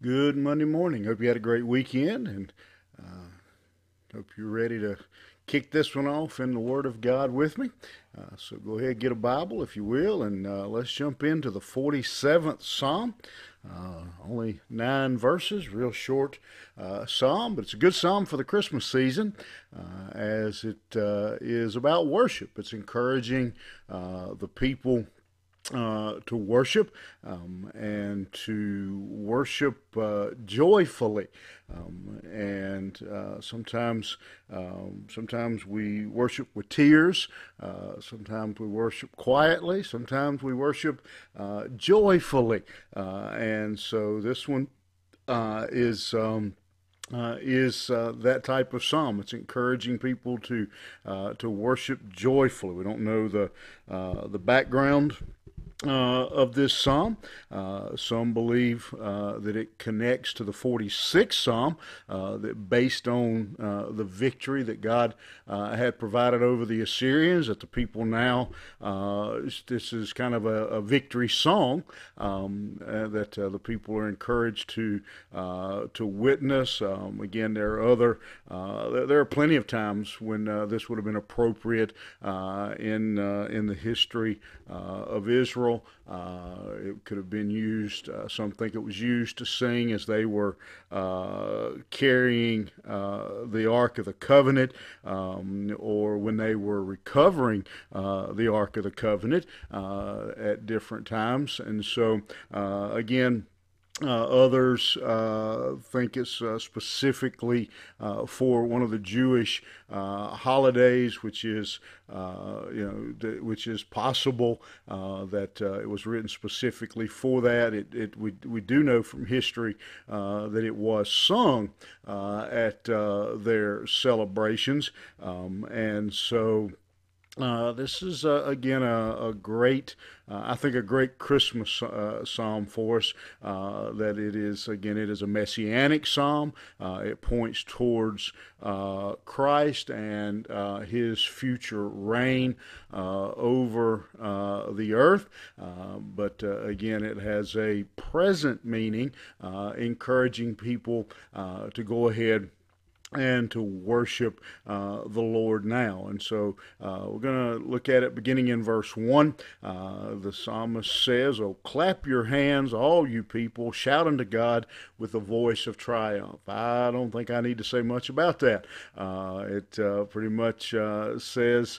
Good Monday morning. Hope you had a great weekend and uh, hope you're ready to kick this one off in the Word of God with me. Uh, so go ahead, get a Bible if you will, and uh, let's jump into the 47th Psalm. Uh, only nine verses, real short uh, psalm, but it's a good psalm for the Christmas season uh, as it is about worship. It's encouraging the people uh, to worship um, and to worship uh, joyfully. Um, and uh, sometimes, um, sometimes we worship with tears. Uh, sometimes we worship quietly. Sometimes we worship uh, joyfully. And so this one is. Um, uh, is uh, that type of psalm. It's encouraging people to uh, to worship joyfully. We don't know the the background uh, of this psalm. Uh, some believe uh, that it connects to the 46th psalm, uh, that based on uh, the victory that God uh, had provided over the Assyrians, that the people now, this is kind of a, a victory song um, that the people are encouraged to to witness. Um, again, there are other, there are plenty of times when this would have been appropriate in in the history of Israel. Uh, it could have been used, uh, some think it was used to sing as they were uh, carrying uh, the Ark of the Covenant um, or when they were recovering uh, the Ark of the Covenant at different times. And so, again, uh, others uh, think it's uh, specifically uh, for one of the Jewish uh, holidays, which is uh, you know th- which is possible that it was written specifically for that. It, it we we do know from history that it was sung at their celebrations, um, and so. Uh, this is uh, again a, a great, uh, I think, a great Christmas uh, psalm for us. Uh, that it is again, it is a messianic psalm. Uh, it points towards Christ and His future reign over the earth. but again, it has a present meaning, encouraging people to go ahead and to worship uh, the Lord now. And so uh, we're going to look at it beginning in verse 1. Uh, the psalmist says, Oh, clap your hands, all you people, shout unto God with a voice of triumph. I don't think I need to say much about that. Uh, it uh, pretty much uh, says,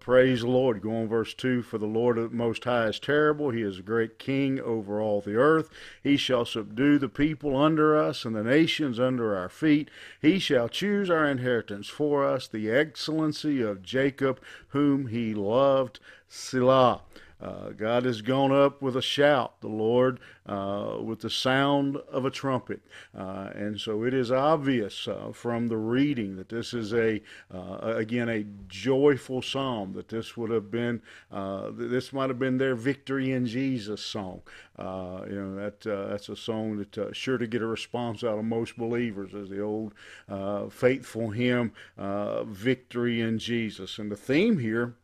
Praise the Lord. Go on, verse 2 For the Lord Most High is terrible. He is a great king over all the earth. He shall subdue the people under us and the nations under our feet. He shall choose our inheritance for us, the excellency of Jacob, whom he loved. Selah. Uh, God has gone up with a shout, the Lord uh, with the sound of a trumpet. Uh, and so it is obvious uh, from the reading that this is a, uh, again, a joyful psalm, that this would have been, this might have been their victory in Jesus song. you know, that, that's a song that's sure to get a response out of most believers as the old faithful hymn, Victory in Jesus. And the theme here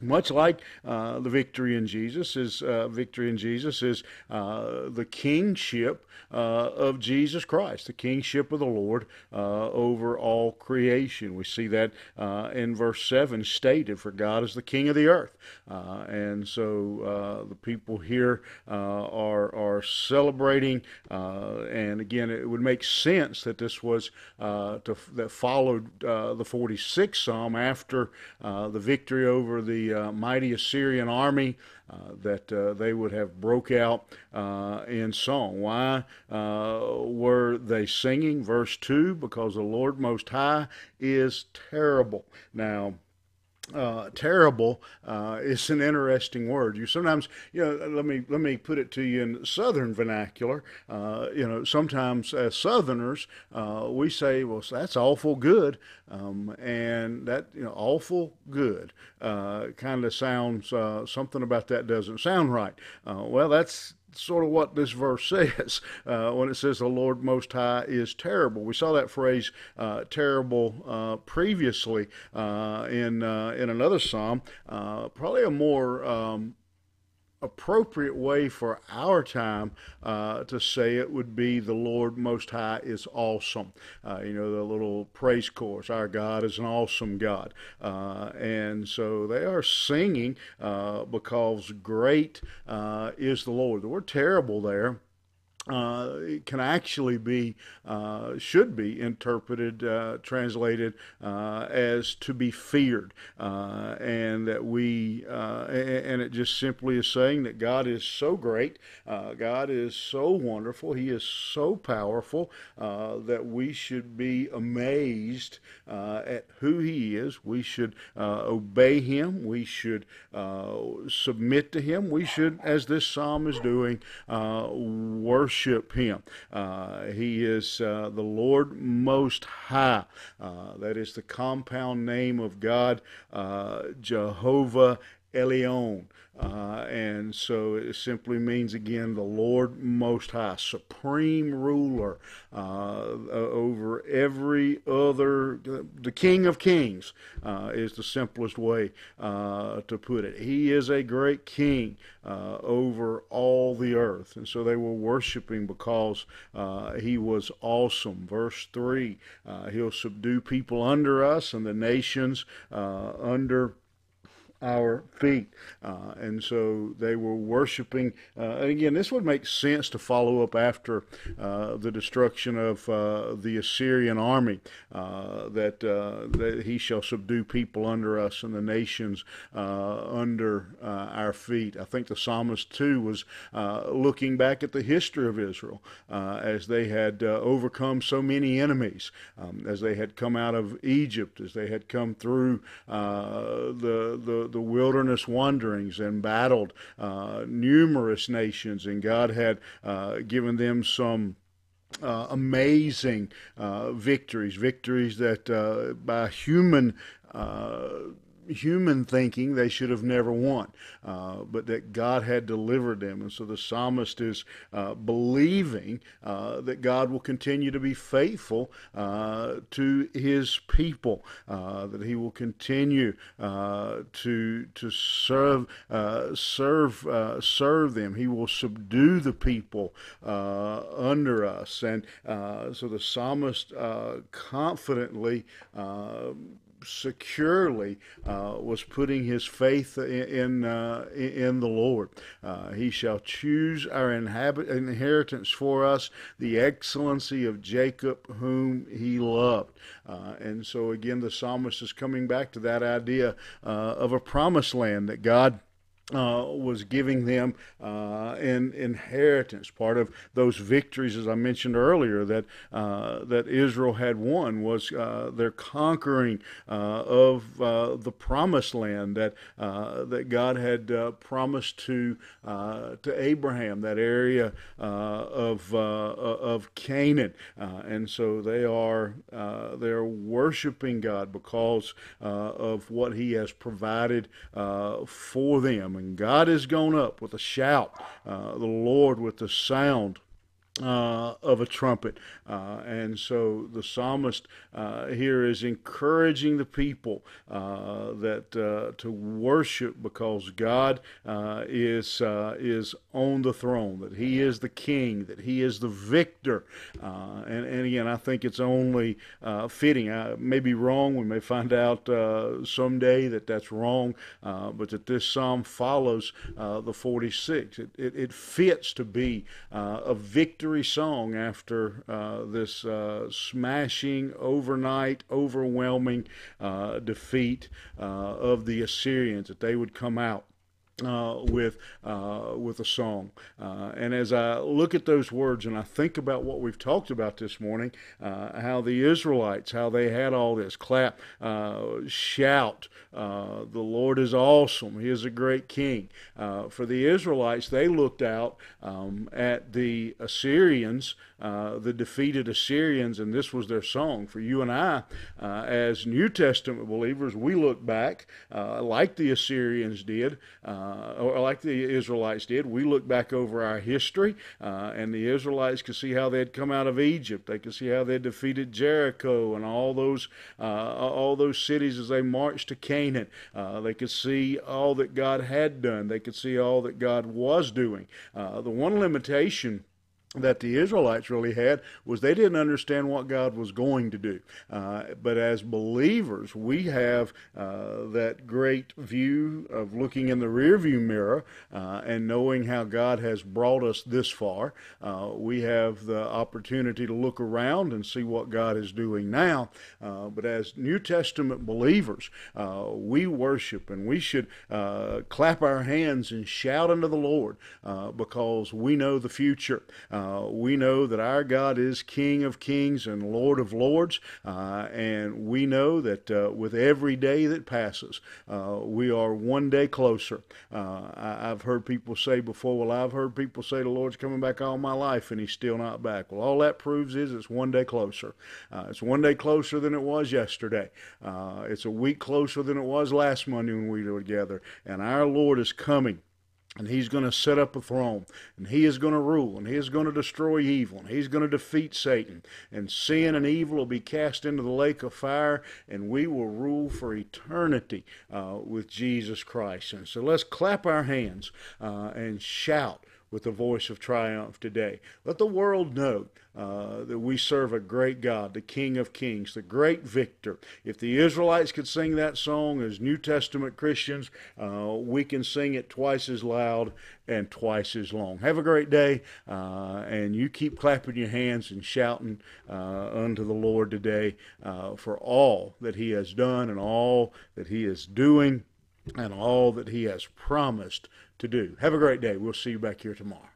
much like uh, the victory in Jesus is uh, victory in Jesus is uh, the kingship uh, of Jesus Christ, the kingship of the Lord uh, over all creation. We see that uh, in verse seven stated, "For God is the King of the earth," and so the people here are are celebrating. and again, it would make sense that this was to, that followed the 46th Psalm after the victory over the uh, mighty Assyrian army uh, that uh, they would have broke out uh, in song. Why uh, were they singing? Verse 2 Because the Lord Most High is terrible. Now, uh, terrible uh, is an interesting word. You sometimes, you know, let me let me put it to you in Southern vernacular. Uh, you know, sometimes as Southerners, uh, we say, "Well, that's awful good," um, and that you know, awful good uh, kind of sounds uh, something about that doesn't sound right. well, that's sort of what this verse says uh, when it says the Lord Most High is terrible. We saw that phrase uh, "terrible" uh, previously uh, in uh, in another psalm. Uh, probably a more um, appropriate way for our time uh, to say it would be the Lord Most High is awesome. Uh, you know, the little praise chorus, Our God is an awesome God. Uh, and so they are singing uh, because great uh, is the Lord. The word terrible there uh, can actually be, uh, should be interpreted, uh, translated uh, as to be feared, uh, and that we, uh, and it just simply is saying that God is so great, God is so wonderful, He is so powerful that we should be amazed at who He is. We should obey Him. We should submit to Him. We should, as this psalm is doing, worship worship him. Uh, he is uh, the Lord Most High. Uh, that is the compound name of God, uh, Jehovah Elyon. Uh, and so it simply means again the Lord Most High, supreme ruler uh, over every other. The King of Kings uh, is the simplest way uh, to put it. He is a great King uh, over all the earth, and so they were worshiping because uh, he was awesome. Verse three: He'll subdue people under us and the nations under our feet. Uh, and so they were worshiping. Uh, again, this would make sense to follow up after uh, the destruction of uh, the Assyrian army, uh, that, uh, that he shall subdue people under us and the nations under our feet. I think the psalmist, too, was looking back at the history of Israel as they had overcome so many enemies, um, as they had come out of Egypt, as they had come through the, the the, wilderness wanderings and battled uh, numerous nations, and God had uh, given them some. Uh, amazing uh, victories, victories that uh, by human uh, human thinking they should have never won, uh, but that God had delivered them. And so the psalmist is uh, believing uh, that God will continue to be faithful uh, to his people, uh, that he will continue uh, to to serve serve serve them. He will subdue the people under us, and so the psalmist confidently securely uh, was putting his faith in in, uh, in the Lord. Uh, he shall choose our inhabit- inheritance for us, the excellency of Jacob, whom he loved. Uh, and so again, the psalmist is coming back to that idea uh, of a promised land that God uh, was giving them uh, an inheritance. Part of those victories, as I mentioned earlier, that uh, that Israel had won was uh, their conquering uh, of the Promised Land that that God had promised to to Abraham, that area of of Canaan, and so they are they are worshiping God because of what He has provided for them and God is gone up with a shout, uh, the Lord with the sound uh, of a trumpet. Uh, and so the psalmist uh, here is encouraging the people uh, that uh, to worship because God uh, is is on the throne, that He is the King, that He is the victor. and, and again, I think it's only fitting. I may be wrong. We may find out someday that that's wrong, but that this psalm follows the 46. It, it, it, fits to be a victory victory song after uh, this uh, smashing, overnight, overwhelming uh, defeat uh, of the Assyrians, that they would come out uh, with uh, with a song. Uh, and as I look at those words and I think about what we've talked about this morning, uh, how the Israelites, how they had all this clap, uh, shout, uh, the Lord is awesome. He is a great king. for the Israelites, they looked out um, at the Assyrians, the defeated Assyrians, and this was their song. For you and I, as New Testament believers, we look back like the Assyrians did. Uh, uh, or like the Israelites did. We look back over our history, uh, and the Israelites could see how they had come out of Egypt. They could see how they defeated Jericho and all those uh, all those cities as they marched to Canaan. Uh, they could see all that God had done. They could see all that God was doing. Uh, the one limitation that the Israelites really had was they didn't understand what God was going to do. Uh, but as believers, we have uh, that great view of looking in the rearview mirror uh, and knowing how God has brought us this far. Uh, we have the opportunity to look around and see what God is doing now. Uh, but as New Testament believers, uh, we worship and we should clap our hands and shout unto the Lord because we know the future. Uh, we know that our God is King of kings and Lord of lords, uh, and we know that uh, with every day that passes, uh, we are one day closer. Uh, I, have heard people say before, well, I've heard people say the Lord's coming back all my life, and He's still not back. Well, all that proves is it's one day closer. it's one day closer than it was yesterday. it's a week closer than it was last Monday when we were together, and our Lord is coming and he's going to set up a throne and he is going to rule and he is going to destroy evil and he's going to defeat satan. And sin and evil will be cast into the lake of fire and we will rule for eternity uh, with jesus christ. And so let's clap our hands uh, and shout with the voice of triumph today. Let the world know uh, that we serve a great God, the King of Kings, the great victor. If the Israelites could sing that song as New Testament Christians, uh, we can sing it twice as loud and twice as long. Have a great day, uh, and you keep clapping your hands and shouting uh, unto the Lord today uh, for all that He has done and all that He is doing and all that He has promised to do. Have a great day. We'll see you back here tomorrow.